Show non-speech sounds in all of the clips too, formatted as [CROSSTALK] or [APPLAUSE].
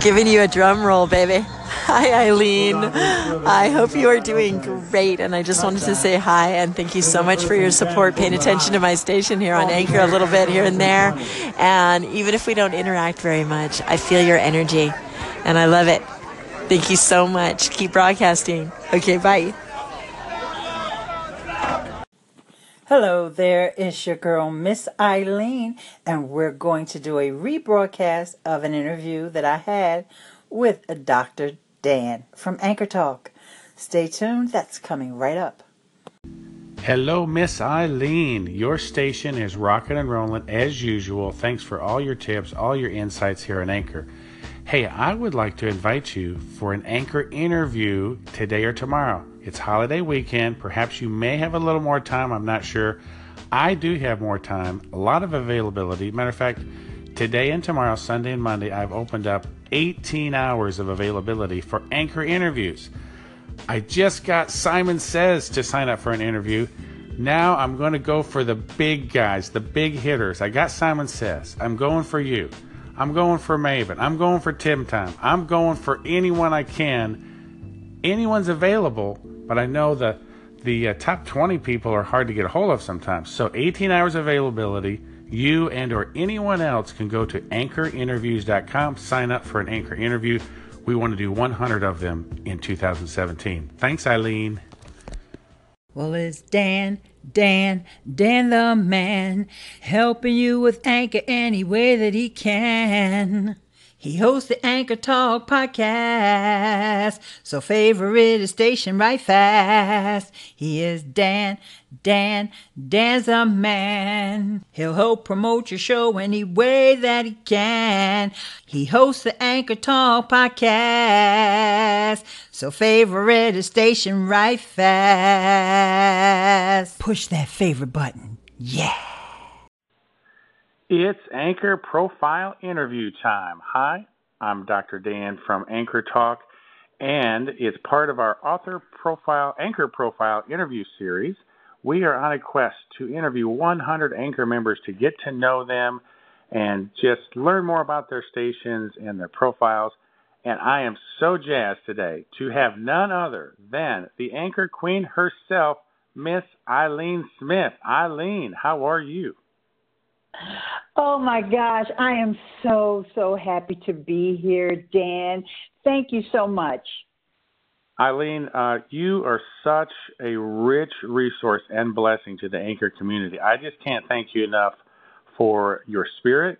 giving you a drum roll, baby. Hi, Ileane. I hope you are doing great. And I just wanted to say hi and thank you so much for your support, paying attention to my station here on Anchor a little bit here and there. And even if we don't interact very much, I feel your energy and I love it. Thank you so much. Keep broadcasting. Okay, bye. Hello there, it's your girl Miss Ileane, and we're going to do a rebroadcast of an interview that I had with a Dr. Dan from Anchor Talk. Stay tuned, that's coming right up. Hello, Miss Ileane. Your station is rocking and rolling as usual. Thanks for all your tips, all your insights here on Anchor. Hey, I would like to invite you for an Anchor interview today or tomorrow. It's holiday weekend. Perhaps you may have a little more time. I'm not sure. I do have more time, a lot of availability. Matter of fact, today and tomorrow, Sunday and Monday, I've opened up 18 hours of availability for anchor interviews. I just got Simon Says to sign up for an interview. Now I'm going to go for the big guys, the big hitters. I got Simon Says. I'm going for you. I'm going for Maven. I'm going for Tim Time. I'm going for anyone I can. Anyone's available, but I know the the uh, top 20 people are hard to get a hold of sometimes. So 18 hours availability you and or anyone else can go to anchorinterviews.com, sign up for an anchor interview. We want to do 100 of them in 2017. Thanks, Ileane. Well, it's Dan, Dan, Dan the man, helping you with Anchor any way that he can. He hosts the Anchor Talk podcast, so favorite his station right fast. He is Dan, Dan, Dan's a man. He'll help promote your show any way that he can. He hosts the Anchor Talk podcast, so favorite his station right fast. Push that favorite button. Yeah. It's Anchor Profile Interview time. Hi, I'm Dr. Dan from Anchor Talk, and it's part of our author profile, Anchor Profile interview series. We are on a quest to interview 100 Anchor members to get to know them and just learn more about their stations and their profiles. And I am so jazzed today to have none other than the Anchor Queen herself, Miss Ileane Smith. Ileane, how are you? Oh my gosh, I am so, so happy to be here, Dan. Thank you so much. Ileane, uh, you are such a rich resource and blessing to the Anchor community. I just can't thank you enough for your spirit,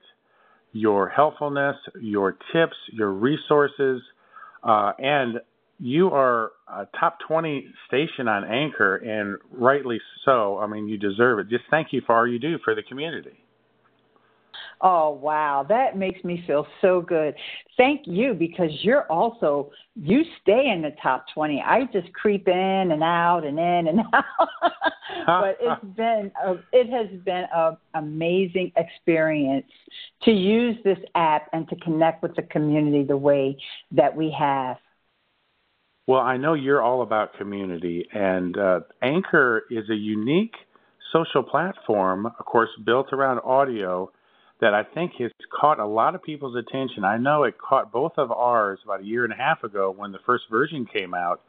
your helpfulness, your tips, your resources, uh, and you are a top 20 station on Anchor, and rightly so. I mean, you deserve it. Just thank you for all you do for the community. Oh, wow. That makes me feel so good. Thank you because you're also, you stay in the top 20. I just creep in and out and in and [LAUGHS] out. but [LAUGHS] it's been, a, it has been an amazing experience to use this app and to connect with the community the way that we have. Well, I know you're all about community, and uh, Anchor is a unique social platform, of course, built around audio that I think has caught a lot of people's attention. I know it caught both of ours about a year and a half ago when the first version came out,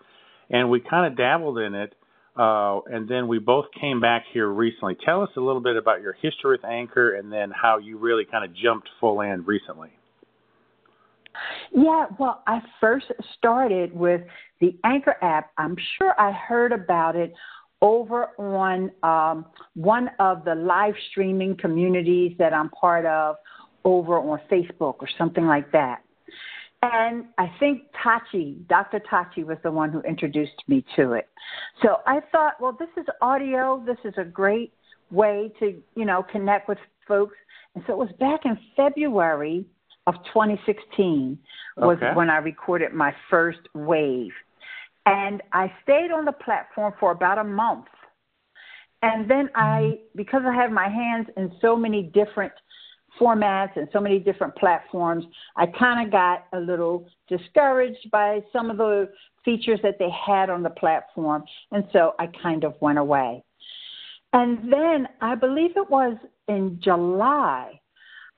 and we kind of dabbled in it. Uh, and then we both came back here recently. Tell us a little bit about your history with Anchor and then how you really kind of jumped full in recently. Yeah, well, I first started with the Anchor app. I'm sure I heard about it over on um, one of the live streaming communities that I'm part of over on Facebook or something like that. And I think Tachi, Dr. Tachi was the one who introduced me to it. So I thought, well, this is audio. This is a great way to, you know, connect with folks. And so it was back in February of 2016 was okay. when I recorded my first wave. And I stayed on the platform for about a month. And then I, mm-hmm. because I have my hands in so many different formats and so many different platforms, I kind of got a little discouraged by some of the features that they had on the platform. And so I kind of went away. And then I believe it was in July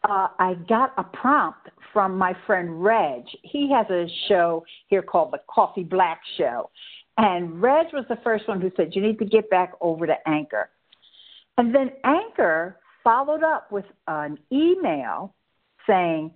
uh, I got a prompt from my friend Reg. He has a show here called the Coffee Black Show. And Reg was the first one who said, You need to get back over to Anchor. And then Anchor followed up with an email saying,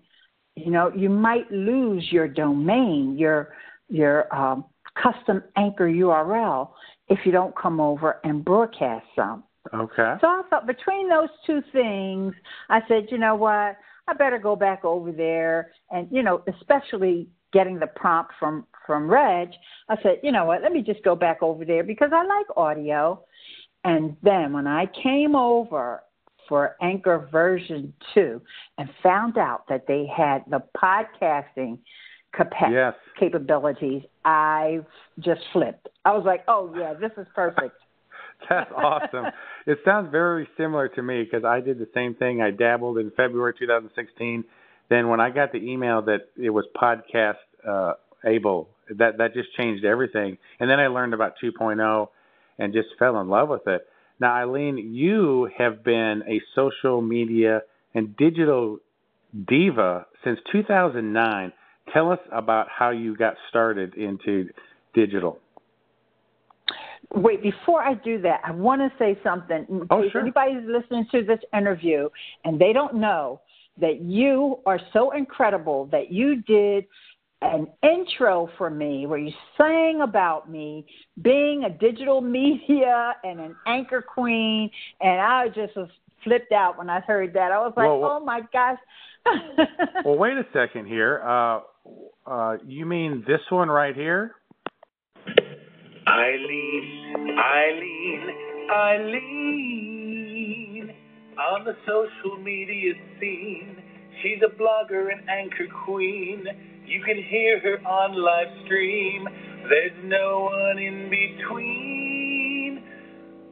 you know, you might lose your domain, your your um, custom anchor URL if you don't come over and broadcast some. Okay. So I thought between those two things, I said, you know what, I better go back over there, and you know, especially getting the prompt from from Reg, I said, you know what, let me just go back over there because I like audio. And then when I came over for Anchor version 2 and found out that they had the podcasting capa- yes. capabilities, I just flipped. I was like, oh, yeah, this is perfect. [LAUGHS] That's awesome. it sounds very similar to me because I did the same thing. I dabbled in February 2016. Then when I got the email that it was podcast uh, able, that that just changed everything. And then I learned about 2.0 and just fell in love with it. Now, Ileane, you have been a social media and digital diva since 2009. Tell us about how you got started into digital. Wait, before I do that, I want to say something. In oh, case sure. anybody's listening to this interview and they don't know that you are so incredible that you did an intro for me where you sang about me being a digital media and an anchor queen and I just was flipped out when I heard that. I was like, well, "Oh my gosh." well, wait a second here. Uh, uh, you mean this one right here? Ileane, Ileane, Ileane on the social media scene. She's a blogger and anchor queen. You can hear her on live stream. There's no one in between.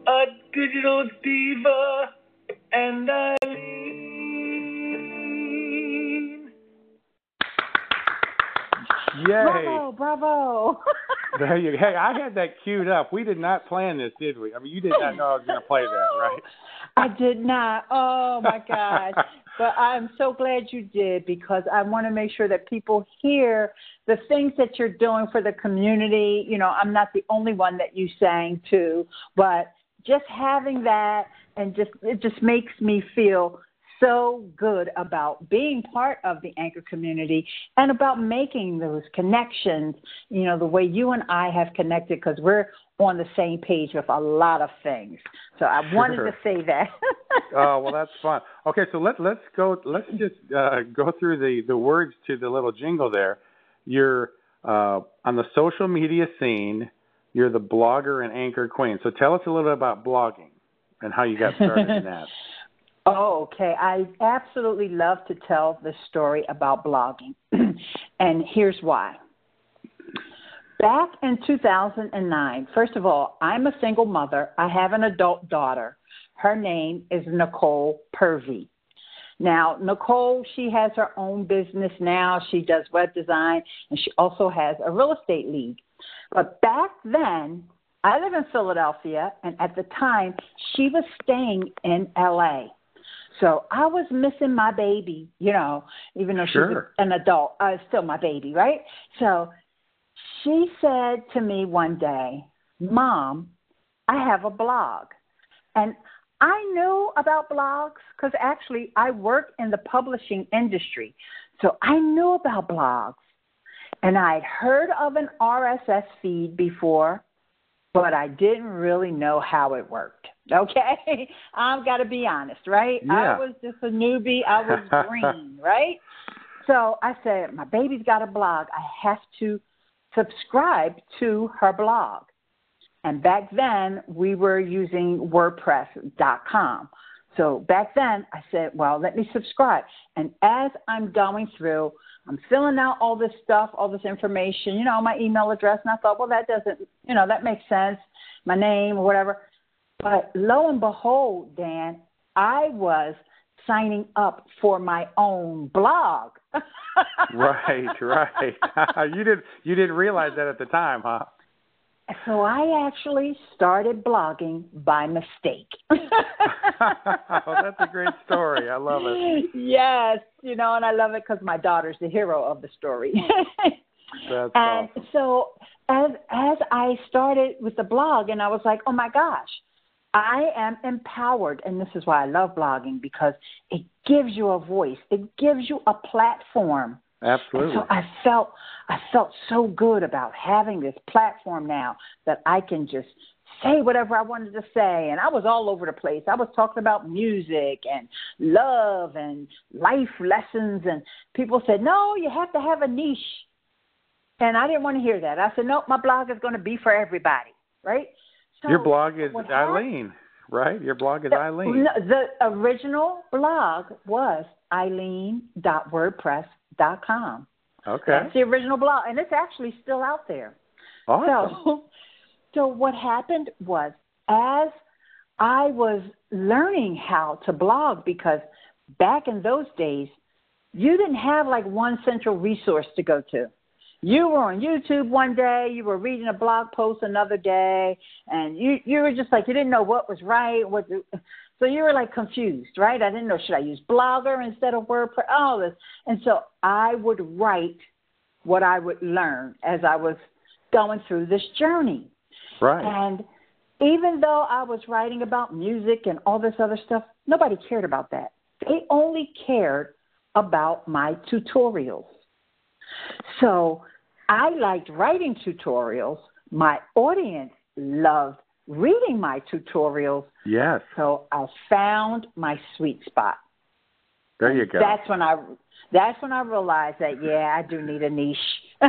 A digital diva and Ileane. Yay! Bravo, bravo. [LAUGHS] there you go. Hey, I had that queued up. We did not plan this, did we? I mean, you did not know I was going to play that, [LAUGHS] right? I did not. Oh my gosh. but I'm so glad you did because I want to make sure that people hear the things that you're doing for the community. You know, I'm not the only one that you sang to, but just having that and just it just makes me feel so good about being part of the anchor community and about making those connections, you know, the way you and I have connected because we're on the same page with a lot of things. So I wanted Sure. to say that. [LAUGHS] oh well, that's fun. Okay, so let let's go. Let's just uh, go through the the words to the little jingle there. You're uh, on the social media scene. You're the blogger and anchor queen. So tell us a little bit about blogging and how you got started in [LAUGHS] that. Oh, okay. I absolutely love to tell the story about blogging. [CLEARS THROAT] and here's why. Back in 2009, first of all, I'm a single mother. I have an adult daughter. Her name is Nicole Purvey. Now, Nicole, she has her own business now. She does web design and she also has a real estate league. But back then, I live in Philadelphia, and at the time, she was staying in LA. So I was missing my baby, you know, even though Sure. she's an adult, uh, still my baby, right? So she said to me one day, Mom, I have a blog. And I knew about blogs because actually I work in the publishing industry. So I knew about blogs. And I'd heard of an RSS feed before, but I didn't really know how it worked. [LAUGHS] Okay? I've got to be honest, right? Yeah. I was just a newbie. I was [LAUGHS] green, right? So I said, My baby's got a blog. I have to subscribe to her blog. And back then, we were using WordPress.com. So back then, I said, well, let me subscribe. And as I'm going through, I'm filling out all this stuff, all this information, you know, my email address. And I thought, well, that doesn't, you know, that makes sense, my name or whatever. But lo and behold, Dan, I was signing up for my own blog. [LAUGHS] right, right. [LAUGHS] you didn't you didn't realize that at the time, huh? So I actually started blogging by mistake. [LAUGHS] oh, that's a great story. I love it. Yes, you know, and I love it because my daughter's the hero of the story. That's and awesome. so as as I started with the blog, and I was like, oh my gosh, I am empowered, and this is why I love blogging because it gives you a voice, it gives you a platform. Absolutely. And so I felt I felt so good about having this platform now that I can just say whatever I wanted to say. And I was all over the place. I was talking about music and love and life lessons. And people said, no, you have to have a niche. And I didn't want to hear that. I said, nope, my blog is going to be for everybody, right? So Your blog is Ileane, right? Your blog is Ileane. No, the original blog was ileane.wordpress.com. Okay. That's the original blog, and it's actually still out there. Awesome. So, so what happened was as I was learning how to blog, because back in those days, you didn't have like one central resource to go to. You were on YouTube one day, you were reading a blog post another day, and you you were just like you didn't know what was right, what the, so you were like confused, right? I didn't know should I use Blogger instead of WordPress, all this, and so I would write what I would learn as I was going through this journey. right. And even though I was writing about music and all this other stuff, nobody cared about that. They only cared about my tutorials. So I liked writing tutorials. My audience loved reading my tutorials. yes. So I found my sweet spot. There you go. That's when I that's when I realized that yeah, I do need a niche. [LAUGHS]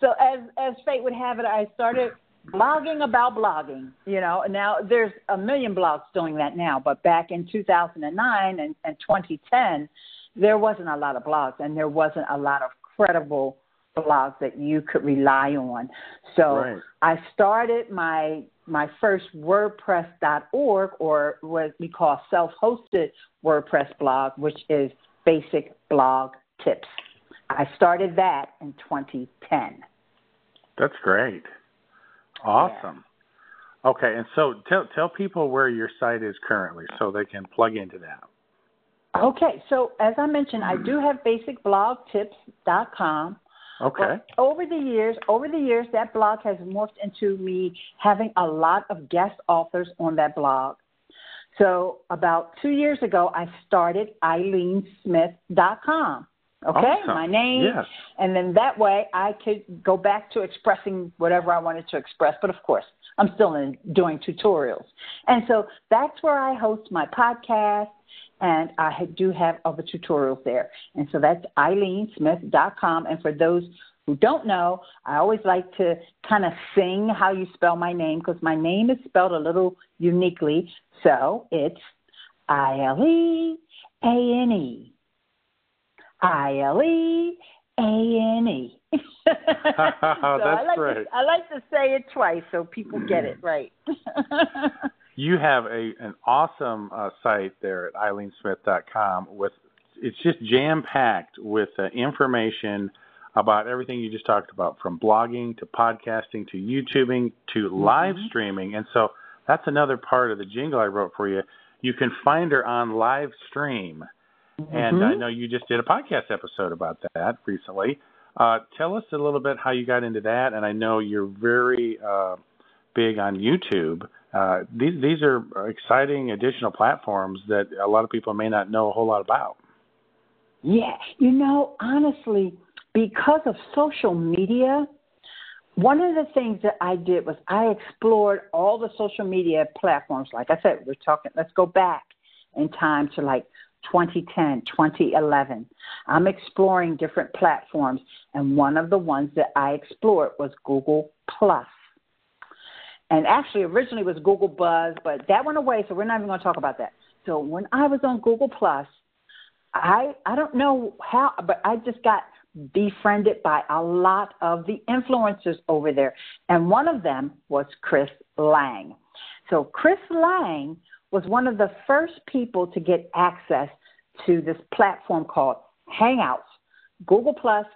so as as fate would have it, I started blogging about blogging. You know, now there's a million blogs doing that now, but back in 2009 and, and 2010, there wasn't a lot of blogs, and there wasn't a lot of credible blogs that you could rely on. So Right. I started my my first WordPress.org, or what we call self-hosted WordPress blog, which is Basic Blog Tips. I started that in 2010. That's great. Awesome. Okay, and so tell tell people where your site is currently so they can plug into that. Okay, so as I mentioned, I do have basicblogtips.com. Okay. Over the years, over the years, that blog has morphed into me having a lot of guest authors on that blog. So about two years ago, I started IleaneSmith.com. Okay, Awesome. my name, Yes. and then that way I could go back to expressing whatever I wanted to express. But of course, I'm still in doing tutorials, and so that's where I host my podcast, and I do have other tutorials there. And so that's IleaneSmith.com. And for those who don't know, I always like to kind of sing how you spell my name because my name is spelled a little uniquely. So it's I L E A N E. I L E A N E. [LAUGHS] So I That's like great. To, I like to say it twice so people get it right. [LAUGHS] You have a an awesome uh, site there at ileanesmith.com with it's just jam packed with uh, information about everything you just talked about from blogging to podcasting to YouTubing to live streaming and so that's another part of the jingle I wrote for you. You can find her on live stream. And I know you just did a podcast episode about that recently. Uh, tell us a little bit how you got into that, and I know you're very uh, big on YouTube. Uh, these these are exciting additional platforms that a lot of people may not know a whole lot about. Yeah, you know, honestly, because of social media, one of the things that I did was I explored all the social media platforms. Like I said, we're talking, let's go back in time to like 2010, 2011. I'm exploring different platforms, and one of the ones that I explored was Google Plus. And actually, originally it was Google Buzz, but that went away, so we're not even going to talk about that. So when I was on Google Plus, I I don't know how, but I just got befriended by a lot of the influencers over there, and one of them was Chris Lang. So Chris Lang was one of the first people to get access to this platform called Hangouts, Google Plus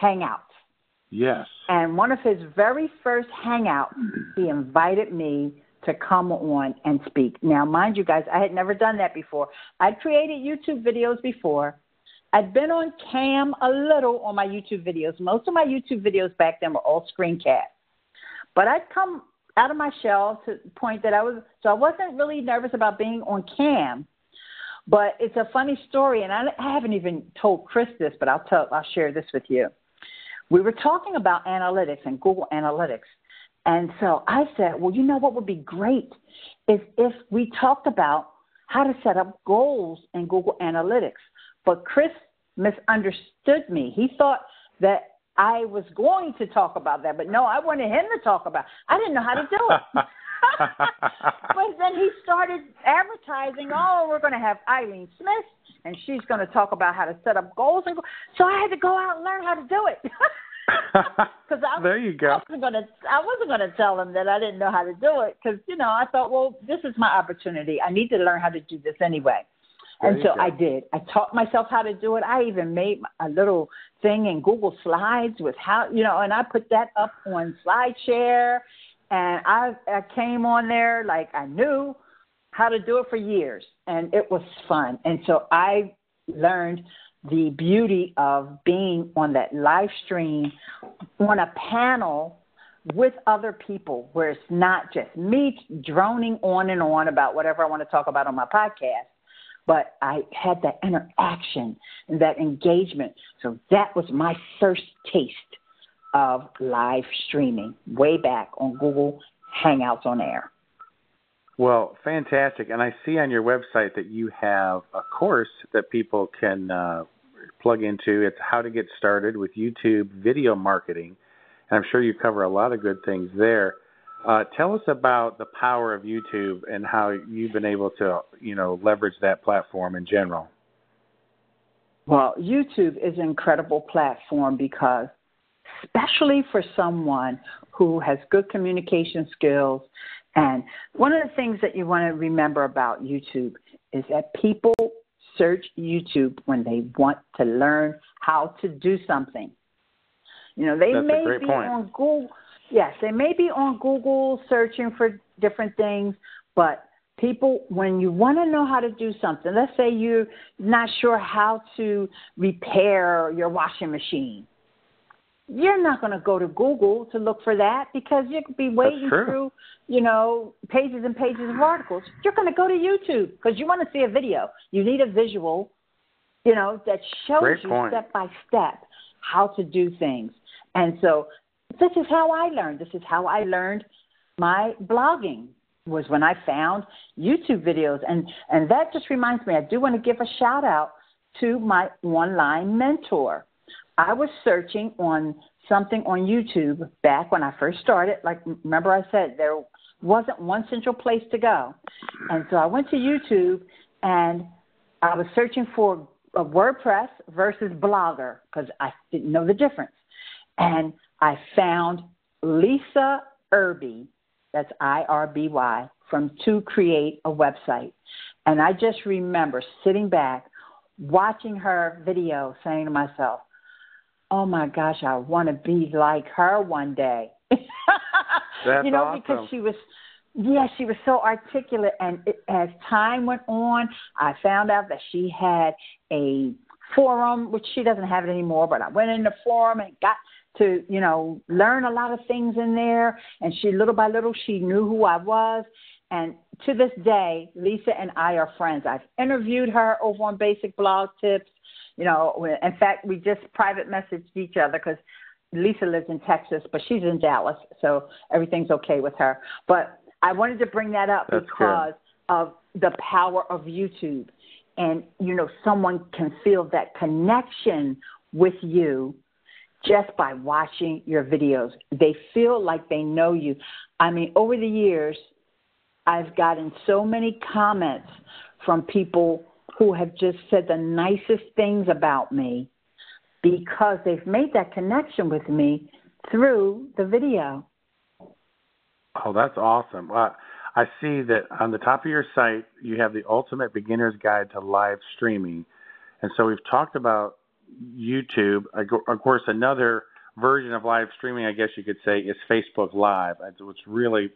Hangouts. Yes. And one of his very first hangouts, he invited me to come on and speak. Now, mind you guys, I had never done that before. I'd created YouTube videos before. I'd been on cam a little on my YouTube videos. Most of my YouTube videos back then were all screencast. But I'd come out of my shell to the point that I was, so I wasn't really nervous about being on cam. But it's a funny story, and I, I haven't even told Chris this, but I'll tell, I'll share this with you. We were talking about analytics and Google Analytics, and so I said, well, you know what would be great is if we talked about how to set up goals in Google Analytics. But Chris misunderstood me. He thought that I was going to talk about that, but no, I wanted him to talk about. It. I didn't know how to do it. [LAUGHS] [LAUGHS] but then he started advertising. Oh, we're going to have Ileane Smith, and she's going to talk about how to set up goals. And go- so I had to go out and learn how to do it. [LAUGHS] Because there you go. I wasn't going to. I wasn't going to tell him that I didn't know how to do it because you know I thought, well, this is my opportunity. I need to learn how to do this anyway. And so I did. I taught myself how to do it. I even made a little thing in Google Slides with how, you know, and I put that up on SlideShare. And I, I came on there like I knew how to do it for years. And it was fun. And so I learned the beauty of being on that live stream on a panel with other people where it's not just me droning on and on about whatever I want to talk about on my podcast but I had that interaction and that engagement. So that was my first taste of live streaming way back on Google Hangouts on Air. Well, fantastic. And I see on your website that you have a course that people can uh, plug into. It's how to get started with YouTube video marketing. And I'm sure you cover a lot of good things there. Uh, tell us about the power of YouTube and how you've been able to, you know, leverage that platform in general. Well, YouTube is an incredible platform because, especially for someone who has good communication skills, and one of the things that you want to remember about YouTube is that people search YouTube when they want to learn how to do something. You know, they That's may be point. on Google yes, they may be on Google searching for different things, but people, when you want to know how to do something, let's say you're not sure how to repair your washing machine. You're not going to go to Google to look for that because you could be wading through, you know, pages and pages of articles. You're going to go to YouTube because you want to see a video. You need a visual, you know, that shows you step by step how to do things. And so this is how I learned. This is how I learned my blogging was when I found YouTube videos. And, and that just reminds me, I do want to give a shout out to my online mentor. I was searching on something on YouTube back when I first started. Like, remember I said there wasn't one central place to go. And so I went to YouTube and I was searching for WordPress versus Blogger because I didn't know the difference. And I found Lisa Irby, that's I R B Y, from To Create a Website. And I just remember sitting back, watching her video, saying to myself, oh my gosh, I want to be like her one day. [LAUGHS] That's you know, awesome. because she was, yeah, she was so articulate. And it, as time went on, I found out that she had a forum, which she doesn't have it anymore, but I went in the forum and got to, you know, learn a lot of things in there. And she, little by little, she knew who I was. And to this day, Lisa and I are friends. I've interviewed her over on Basic Blog Tips. You know, in fact, we just private messaged each other because Lisa lives in Texas, but she's in Dallas, so everything's okay with her. But I wanted to bring that up That's because good. of the power of YouTube. And, you know, someone can feel that connection with you just by watching your videos. They feel like they know you. I mean, over the years, I've gotten so many comments from people who have just said the nicest things about me because they've made that connection with me through the video. Oh, that's awesome. Well, I see that on the top of your site, you have the ultimate beginner's guide to live streaming. And so we've talked about YouTube. Of course, another version of live streaming, I guess you could say, is Facebook Live. It's really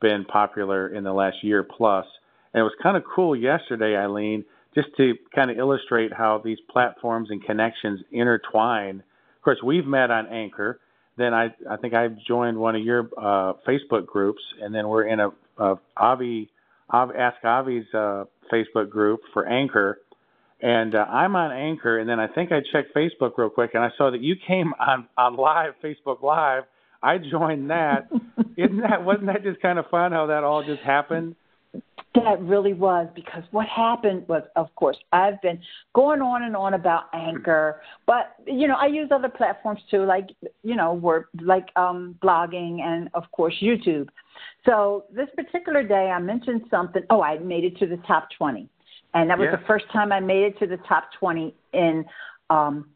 been popular in the last year plus. And it was kind of cool yesterday, Ileane, just to kind of illustrate how these platforms and connections intertwine. Of course, we've met on Anchor. Then I, I think I've joined one of your uh, Facebook groups, and then we're in a, a Avi, Avi Ask Avi's uh, Facebook group for Anchor. And uh, I'm on Anchor, and then I think I checked Facebook real quick, and I saw that you came on on live Facebook Live. I joined that. [LAUGHS] Isn't that wasn't that just kind of fun how that all just happened? That really was because what happened was, of course, I've been going on and on about Anchor, but you know, I use other platforms too, like you know, work like um, blogging and of course YouTube. So this particular day, I mentioned something. Oh, I made it to the top twenty, and that was Yeah. the first time I made it to the top twenty in um,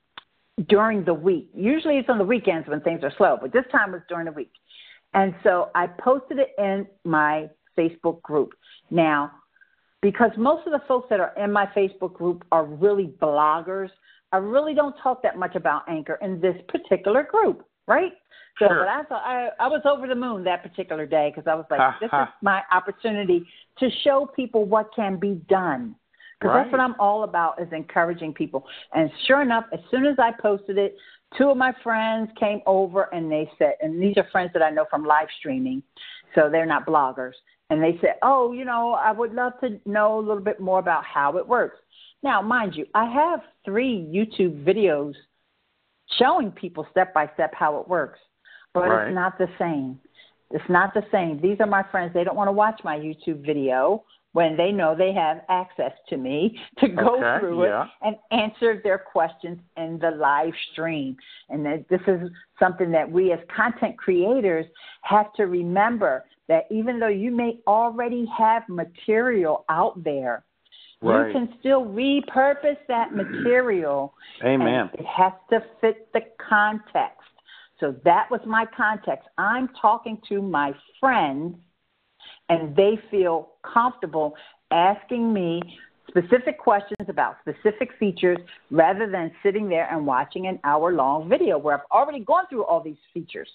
during the week. Usually, it's on the weekends when things are slow, but this time was during the week. And so I posted it in my Facebook group. Now, because most of the folks that are in my Facebook group are really bloggers, I really don't talk that much about Anchor in this particular group, right? So, Sure. but I thought I, I was over the moon that particular day because I was like, this is my opportunity to show people what can be done. Because that's what I'm all about is encouraging people. And sure enough, as soon as I posted it, two of my friends came over and they said, and these are friends that I know from live streaming, so they're not bloggers. And they said, oh, you know, I would love to know a little bit more about how it works. Now, mind you, I have three YouTube videos showing people step by step how it works, but Right. it's not the same. It's not the same. These are my friends. They don't want to watch my YouTube video when they know they have access to me [LAUGHS] to go Okay, through yeah. it and answer their questions in the live stream. And that this is something that we as content creators have to remember that even though you may already have material out there, Right. you can still repurpose that [CLEARS THROAT] material. Amen. It has to fit the context. So that was my context. I'm talking to my friends, and they feel comfortable asking me specific questions about specific features rather than sitting there and watching an hour long video where I've already gone through all these features.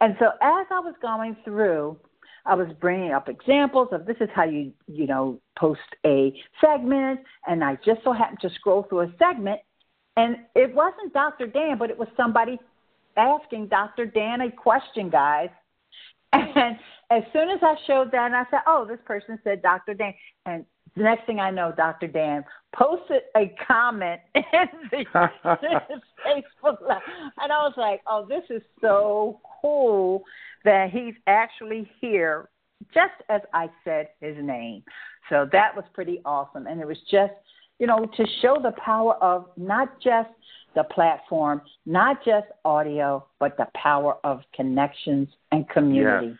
And so as I was going through, I was bringing up examples of this is how you, you know, post a segment. And I just so happened to scroll through a segment, and it wasn't Dr. Dan, but it was somebody asking Dr. Dan a question, guys. And as soon as I showed that, I said, oh, this person said Dr. Dan. And the next thing I know, Dr. Dan posted a comment [LAUGHS] in the [LAUGHS] Facebook Live. And I was like, oh, this is so cool that he's actually here just as I said his name. So that was pretty awesome. And it was just, you know, to show the power of not just the platform, not just audio, but the power of connections and community. Yes.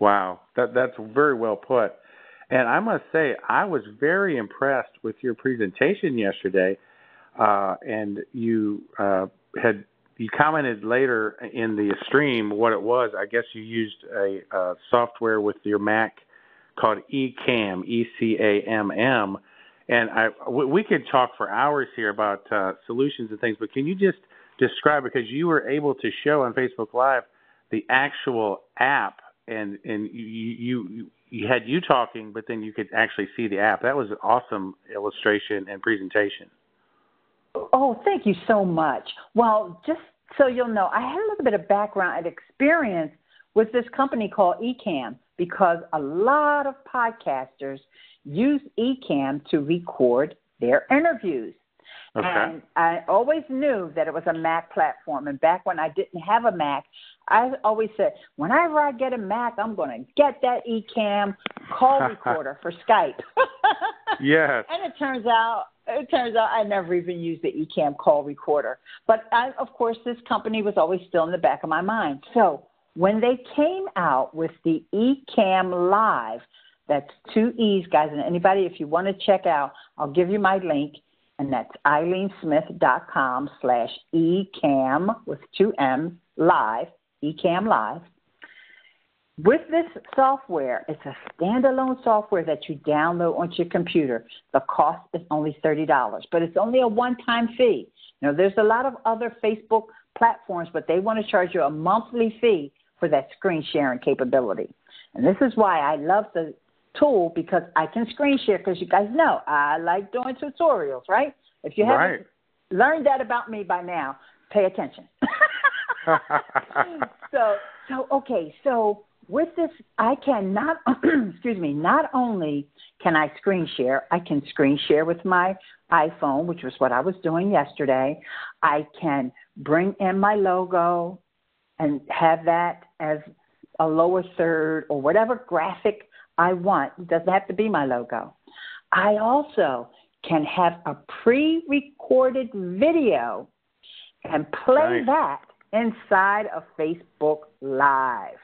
Wow, that that's very well put. And I must say, I was very impressed with your presentation yesterday. Uh, and you uh, had you commented later in the stream what it was. I guess you used a uh, software with your Mac called Ecamm, E C A M M. And I we we could talk for hours here about uh, solutions and things, but can you just describe because you were able to show on Facebook Live the actual app and and you you you had you talking, but then you could actually see the app. That was an awesome illustration and presentation. Oh, thank you so much. Well, just so you'll know, I had a little bit of background and experience with this company called Ecamm because a lot of podcasters use Ecamm to record their interviews. Okay. And I always knew that it was a Mac platform. And back when I didn't have a Mac, I always said, whenever I get a Mac, I'm going to get that Ecamm call [LAUGHS] recorder for Skype. [LAUGHS] Yes. And it turns out, it turns out I never even used the Ecamm call recorder. But I, of course, this company was always still in the back of my mind. So when they came out with the Ecamm Live, that's two E's, guys. And anybody, if you want to check out, I'll give you my link, and that's ileanesmith.com slash ecamm with two M's live, ecamm Live. With this software, it's a standalone software that you download onto your computer. The cost is only $30, but it's only a one time fee. Know, there's a lot of other Facebook platforms, but they want to charge you a monthly fee for that screen sharing capability. And this is why I love the tool because I can screen share because you guys know I like doing tutorials, right? If you haven't Right. learned that about me by now, pay attention. [LAUGHS] so so okay, so with this I can not [CLEARS THROAT] excuse me, not only can I screen share, I can screen share with my iPhone, which was what I was doing yesterday. I can bring in my logo and have that as a lower third or whatever graphic I want. It doesn't have to be my logo. I also can have a pre recorded video and play Nice. that inside of Facebook Live.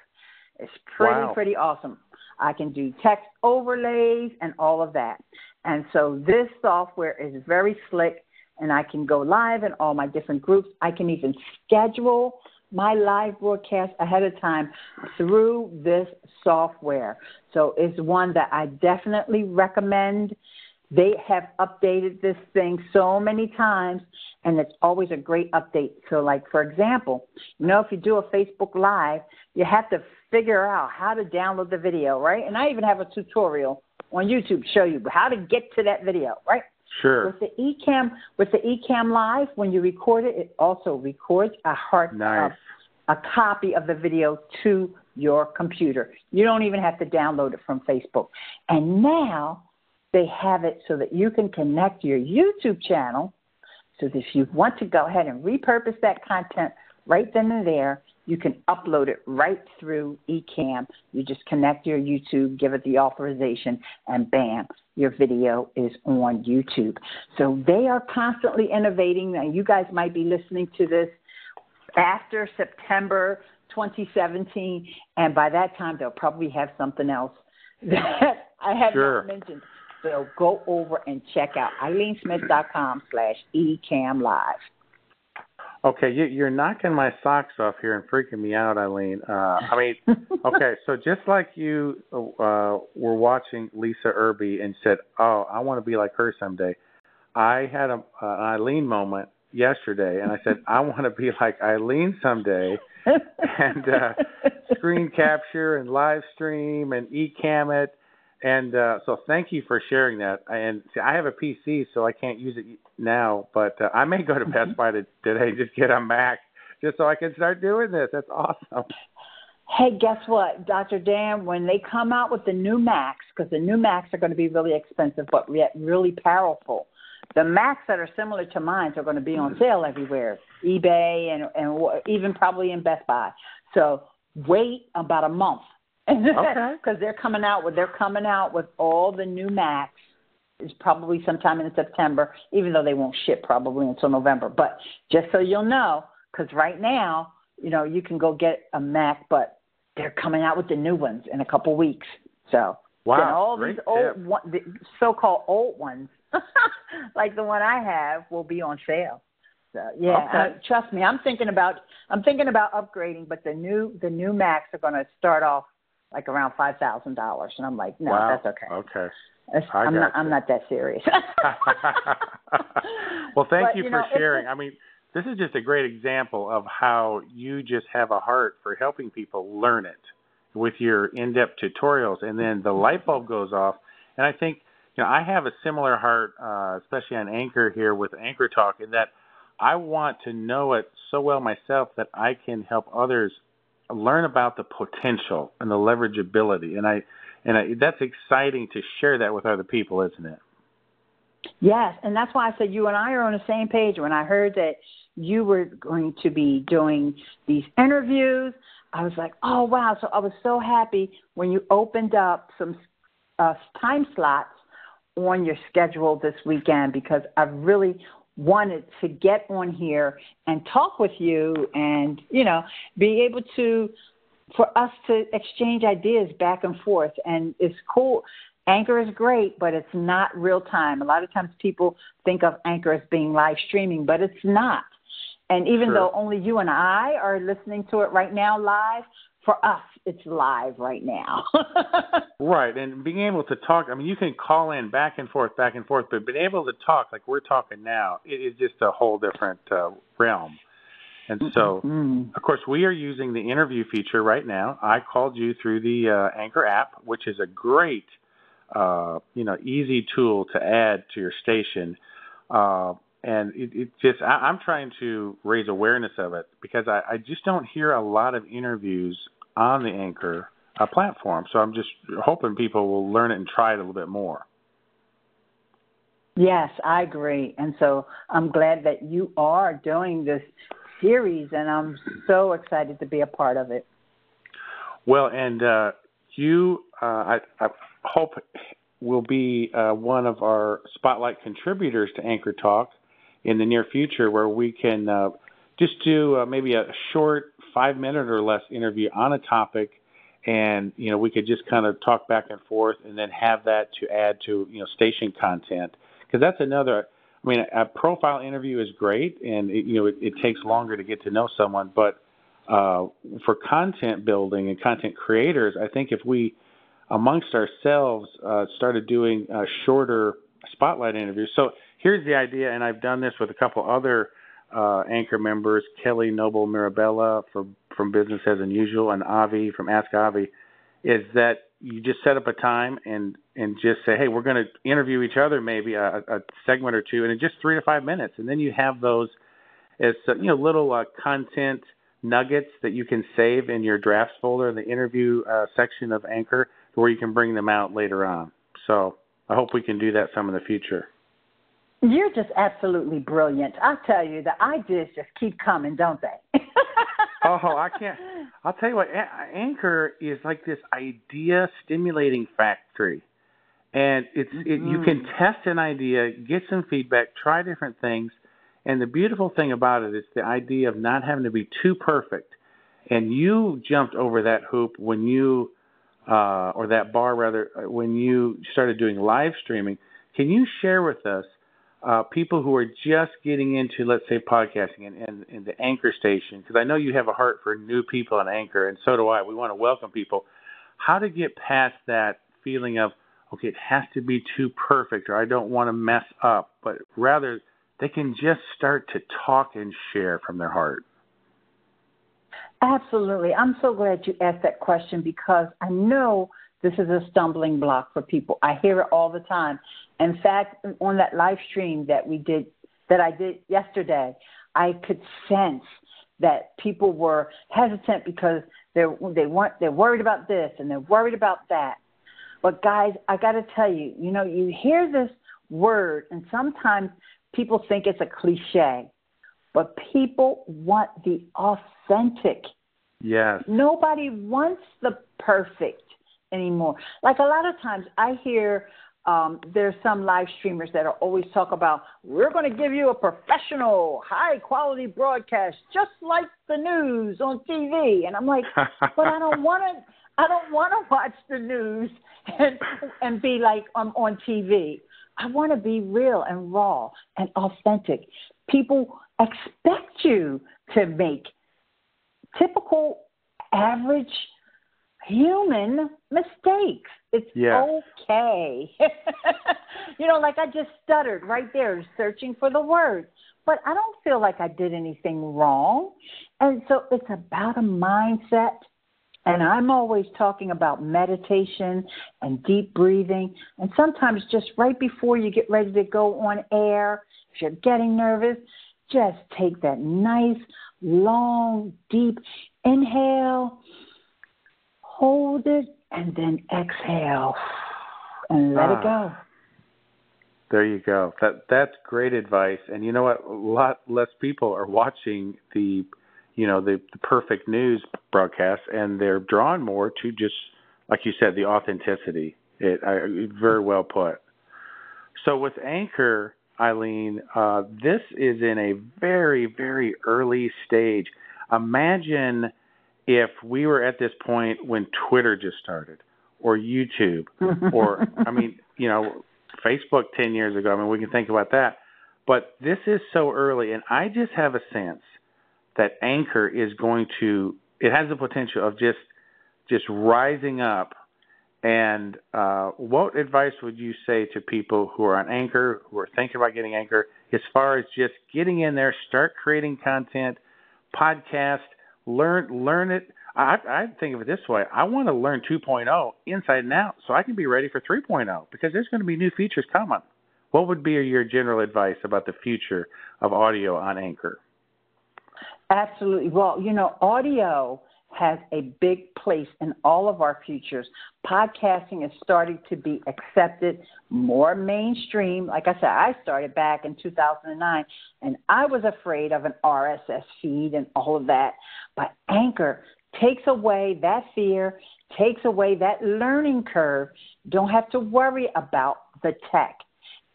It's pretty, Wow. pretty awesome. I can do text overlays and all of that. And so this software is very slick, and I can go live in all my different groups. I can even schedule my live broadcast ahead of time through this software. So it's one that I definitely recommend. They have updated this thing so many times, and it's always a great update. So, like for example, you know, if you do a Facebook Live, you have to figure out how to download the video, right? And I even have a tutorial on YouTube show you how to get to that video, right? Sure. With the Ecamm, with the Ecamm Live, when you record it, it also records a hard um, Nice. a copy of the video to your computer. You don't even have to download it from Facebook. And now they have it so that you can connect your YouTube channel so that if you want to go ahead and repurpose that content right then and there, you can upload it right through Ecamm. You just connect your YouTube, give it the authorization, and bam, your video is on YouTube. So they are constantly innovating. Now, you guys might be listening to this after September 2017, and by that time they'll probably have something else [LAUGHS] that I have Sure. not mentioned. So go over and check out ileanesmith.com slash ecammlive. Okay, you, you're knocking my socks off here and freaking me out, Ileane. Uh, I mean, [LAUGHS] okay, so just like you uh, were watching Lisa Irby and said, "Oh, I want to be like her someday," I had a, an Ileane moment yesterday, and I said, [LAUGHS] "I want to be like Ileane someday." [LAUGHS] and uh, screen capture and live stream and Ecamm it. And uh, so thank you for sharing that. And see, I have a PC, so I can't use it now, but uh, I may go to Best Buy to, today just get a Mac just so I can start doing this. That's awesome. Hey, guess what, Dr. Dan? When they come out with the new Macs, because the new Macs are going to be really expensive but yet really powerful, the Macs that are similar to mine are going to be on sale everywhere, eBay and and even probably in Best Buy. So wait about a month, Okay. [LAUGHS] because they're coming out with they're coming out with all the new Macs. It's probably sometime in September, even though they won't ship probably until November. But just so you'll know, because right now, you know, you can go get a Mac, but they're coming out with the new ones in a couple weeks. So Wow, then all these old tip. one, the so-called old ones, [LAUGHS] like the one I have, will be on sale. So yeah, Okay. trust me, I'm thinking about I'm thinking about upgrading, but the new the new Macs are going to start off like around five thousand dollars, and I'm like, no, wow. that's okay. Okay. That's- I'm not gotcha. I'm not that serious. [LAUGHS] well, thank But, you, you for know, it's sharing. I mean, this is just a great example of how you just have a heart for helping people learn it with your in-depth tutorials, and then the light bulb goes off. And I think, you know, I have a similar heart, uh, especially on Anchor here with Anchor Talk, in that I want to know it so well myself that I can help others learn about the potential and the leverageability. And I, and I, that's exciting to share that with other people, isn't it? Yes, and that's why I said you and I are on the same page. When I heard that you were going to be doing these interviews, I was like, oh, wow. So I was so happy when you opened up some uh, time slots on your schedule this weekend because I really wanted to get on here and talk with you and, you know, be able to, for us to exchange ideas back and forth. And it's cool. Anchor is great, but it's not real time. A lot of times people think of Anchor as being live streaming, but it's not. And even Sure. though only you and I are listening to it right now live, for us, it's live right now. [LAUGHS] Right, and being able to talk, I mean, you can call in back and forth, back and forth, but being able to talk like we're talking now, it is just a whole different uh, realm. And so, mm-hmm. of course, we are using the interview feature right now. I called you through the uh, Anchor app, which is a great, uh, you know, easy tool to add to your station. Uh, and it, it just, I, am trying to raise awareness of it because I, I just don't hear a lot of interviews on the Anchor uh, platform. So I'm just hoping people will learn it and try it a little bit more. Yes, I agree. And so I'm glad that you are doing this series, and I'm so excited to be a part of it. Well, and uh, you, uh, I, I, hope, will be uh, one of our spotlight contributors to Anchor Talk in the near future, where we can uh, just do uh, maybe a short five minute or less interview on a topic and you know we could just kind of talk back and forth and then have that to add to you know station content because that's another I mean, a profile interview is great, and it, you know it, it takes longer to get to know someone. But uh, for content building and content creators, I think if we, amongst ourselves, uh, started doing shorter spotlight interviews. So here's the idea, and I've done this with a couple other uh, anchor members, Kelly Noble Mirabella from from Business as Unusual, and Avi from Ask Avi, is that you just set up a time and and just say, hey, we're going to interview each other maybe a, a segment or two, and in just three to five minutes, and then you have those as uh, you know little uh, content nuggets that you can save in your drafts folder in the interview uh, section of Anchor, where you can bring them out later on. So I hope we can do that some in the future. You're just absolutely brilliant. I tell you, the ideas just keep coming, don't they? [LAUGHS] oh, I can't. I'll tell you what. Anchor is like this idea stimulating factory, and it's mm-hmm. it, you can mm-hmm. test an idea, get some feedback, try different things, and the beautiful thing about it is the idea of not having to be too perfect. And you jumped over that hoop when you, uh, or that bar rather, uh, when you started doing live streaming. Can you share with us uh, people who are just getting into, let's say, podcasting and, and, and the Anchor station, because I know you have a heart for new people on Anchor, and so do I. We want to welcome people. How to get past that feeling of, okay, it has to be too perfect, or I don't want to mess up, but rather they can just start to talk and share from their heart. Absolutely. I'm so glad you asked that question because I know this is a stumbling block for people. I hear it all the time. In fact, on that live stream that we did, that I did yesterday, I could sense that people were hesitant because they're they weren't they're worried about this and they're worried about that. But guys, I got to tell you, you know, you hear this word, and sometimes people think it's a cliche, but people want the authentic. Yes. Nobody wants the perfect anymore. Like a lot of times I hear um, there's some live streamers that are always talk about we're going to give you a professional, high quality broadcast, just like the news on TV. And I'm like, but I don't [LAUGHS] want to. I don't want to watch the news and and be like I'm on TV. I want to be real and raw and authentic. People expect you to make typical average human mistakes. It's yeah. okay. [LAUGHS] you know, like I just stuttered right there searching for the word. But I don't feel like I did anything wrong. And so it's about a mindset. And I'm always talking about meditation and deep breathing. And sometimes just right before you get ready to go on air, if you're getting nervous, just take that nice, long, deep inhale hold it, and then exhale and let ah, it go. There you go. That that's great advice. And you know what? A lot less people are watching the, you know, the, the perfect news broadcast, and they're drawn more to just, like you said, the authenticity. It I, very well put. So with Anchor, Ileane, uh, this is in a very very early stage. Imagine if we were at this point when Twitter just started or YouTube [LAUGHS] or I mean, you know, Facebook 10 years ago, I mean, we can think about that. But this is so early and I just have a sense that Anchor is going to it has the potential of just just rising up and uh, what advice would you say to people who are on Anchor, who are thinking about getting Anchor, as far as just getting in there, start creating content, podcast, learn learn it. I, I think of it this way: I want to learn 2.0 inside and out, so I can be ready for 3.0 because there's going to be new features coming. What would be your general advice about the future of audio on Anchor? Absolutely. Well, you know, audio has a big place in all of our futures. Podcasting is starting to be accepted more mainstream. Like I said, I started back in 2009 and I was afraid of an RSS feed and all of that. But Anchor takes away that fear, takes away that learning curve. Don't have to worry about the tech.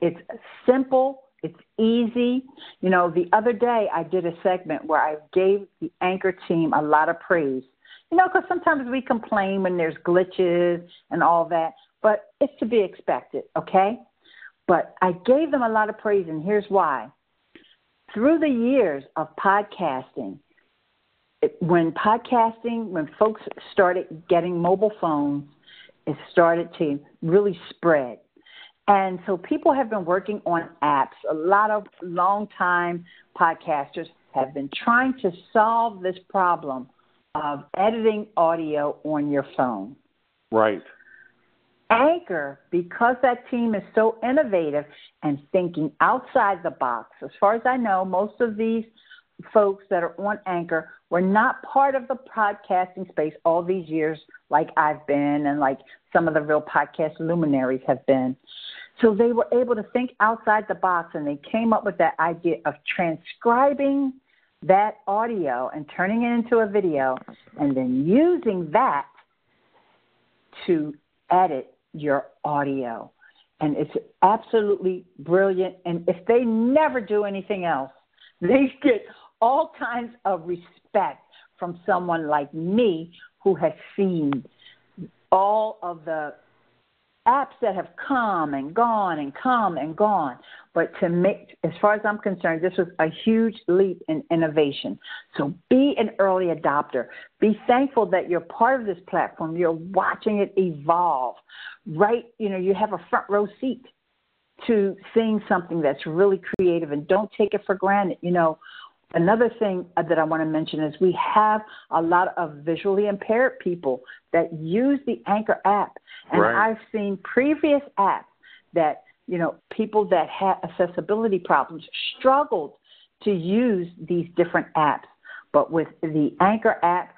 It's simple, it's easy. You know, the other day I did a segment where I gave the anchor team a lot of praise. You know, because sometimes we complain when there's glitches and all that, but it's to be expected, okay? But I gave them a lot of praise, and here's why. Through the years of podcasting, when podcasting, when folks started getting mobile phones, it started to really spread. And so people have been working on apps. A lot of long-time podcasters have been trying to solve this problem of editing audio on your phone. Right. Anchor, because that team is so innovative and thinking outside the box, as far as I know, most of these folks that are on Anchor were not part of the podcasting space all these years, like I've been and like some of the real podcast luminaries have been. So they were able to think outside the box and they came up with that idea of transcribing that audio and turning it into a video and then using that to edit your audio. And it's absolutely brilliant. And if they never do anything else, [LAUGHS] they get all kinds of respect from someone like me who has seen all of the apps that have come and gone and come and gone. But to make, as far as I'm concerned, this was a huge leap in innovation. So be an early adopter. Be thankful that you're part of this platform. You're watching it evolve. Right, you know, you have a front row seat to seeing something that's really creative and don't take it for granted. You know, Another thing uh, that I want to mention is we have a lot of visually impaired people that use the Anchor app. And right. I've seen previous apps that, you know, people that had accessibility problems struggled to use these different apps. But with the Anchor app,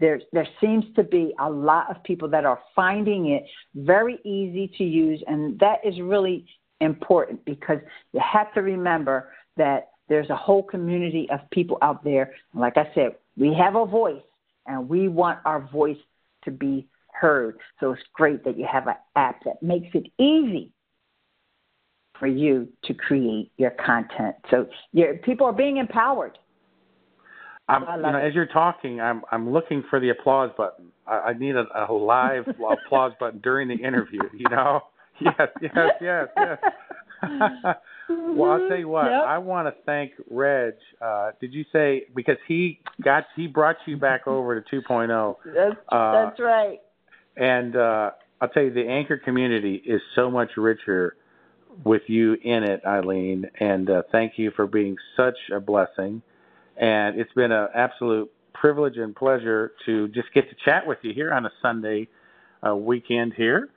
there, there seems to be a lot of people that are finding it very easy to use, and that is really important because you have to remember that there's a whole community of people out there. Like I said, we have a voice and we want our voice to be heard. So it's great that you have an app that makes it easy for you to create your content. So your people are being empowered. I'm, you know, as you're talking, I'm I'm looking for the applause button. I, I need a, a live [LAUGHS] applause button during the interview. You know, [LAUGHS] yes, yes, yes, yes. [LAUGHS] well, I'll tell you what. Yep. I want to thank Reg. Uh, did you say because he got he brought you back over to 2.0? That's Uh, that's right. And uh, I'll tell you, the anchor community is so much richer with you in it, Ileane. And uh, thank you for being such a blessing. And it's been an absolute privilege and pleasure to just get to chat with you here on a Sunday uh, weekend here.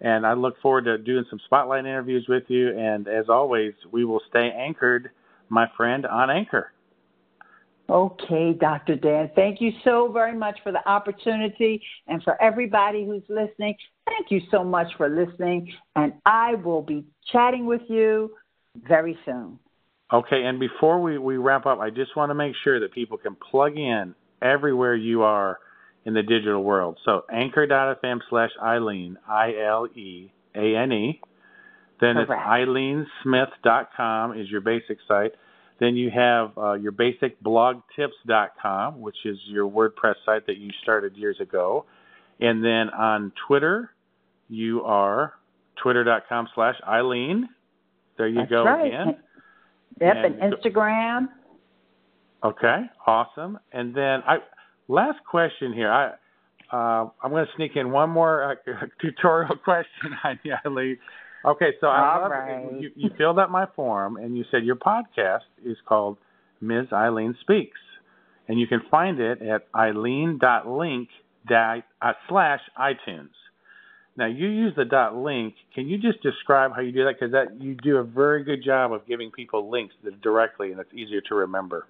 And I look forward to doing some spotlight interviews with you. And as always, we will stay anchored, my friend, on Anchor. Okay, Dr. Dan. Thank you so very much for the opportunity and for everybody who's listening. Thank you so much for listening. And I will be chatting with you very soon. Okay, and before we, we wrap up, I just want to make sure that people can plug in everywhere you are in the digital world. So anchor.fm slash Ileane, I L E A N E. Then it's ileanesmith.com is your basic site. Then you have uh, your basicblogtips.com, which is your WordPress site that you started years ago. And then on Twitter, you are twitter.com slash Ileane. There you That's go right. again. Yep, And- and Instagram. Okay, awesome. And then I last question here. I uh, I'm going to sneak in one more uh, [LAUGHS] tutorial [LAUGHS] question on you, Ileane. Okay, so I love right. you, you filled out my form and you said your podcast is called Ms. Ileane Speaks. and you can find it at ileane.link uh, slash iTunes. Now you use the dot link. Can you just describe how you do that? Because that you do a very good job of giving people links directly, and it's easier to remember.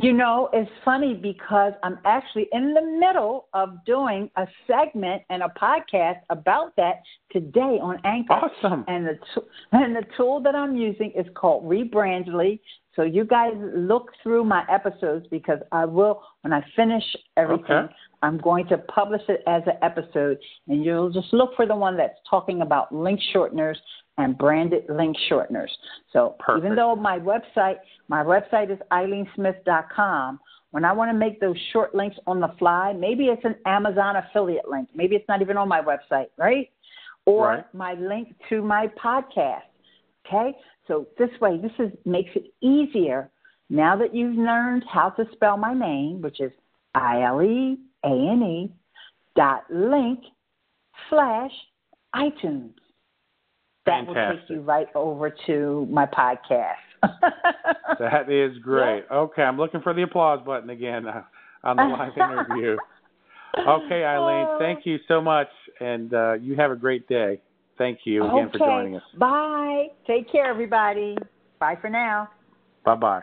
You know, it's funny because I'm actually in the middle of doing a segment and a podcast about that today on Anchor. Awesome. And the t- and the tool that I'm using is called Rebrandly. So you guys look through my episodes because I will when I finish everything. Okay. I'm going to publish it as an episode, and you'll just look for the one that's talking about link shorteners and branded link shorteners. So Perfect. even though my website, my website is ileanesmith.com, when I want to make those short links on the fly, maybe it's an Amazon affiliate link. Maybe it's not even on my website, right? Or right. my link to my podcast. Okay? So this way, this is makes it easier now that you've learned how to spell my name, which is I L E A N E dot link slash iTunes. That will take you right over to my podcast. [LAUGHS] [LAUGHS] That is great. Okay, I'm looking for the applause button again uh, on the [LAUGHS] live interview. Okay, Ileane, thank you so much, and uh, you have a great day. Thank you again okay. for joining us. Bye. Take care, everybody. Bye for now. Bye bye.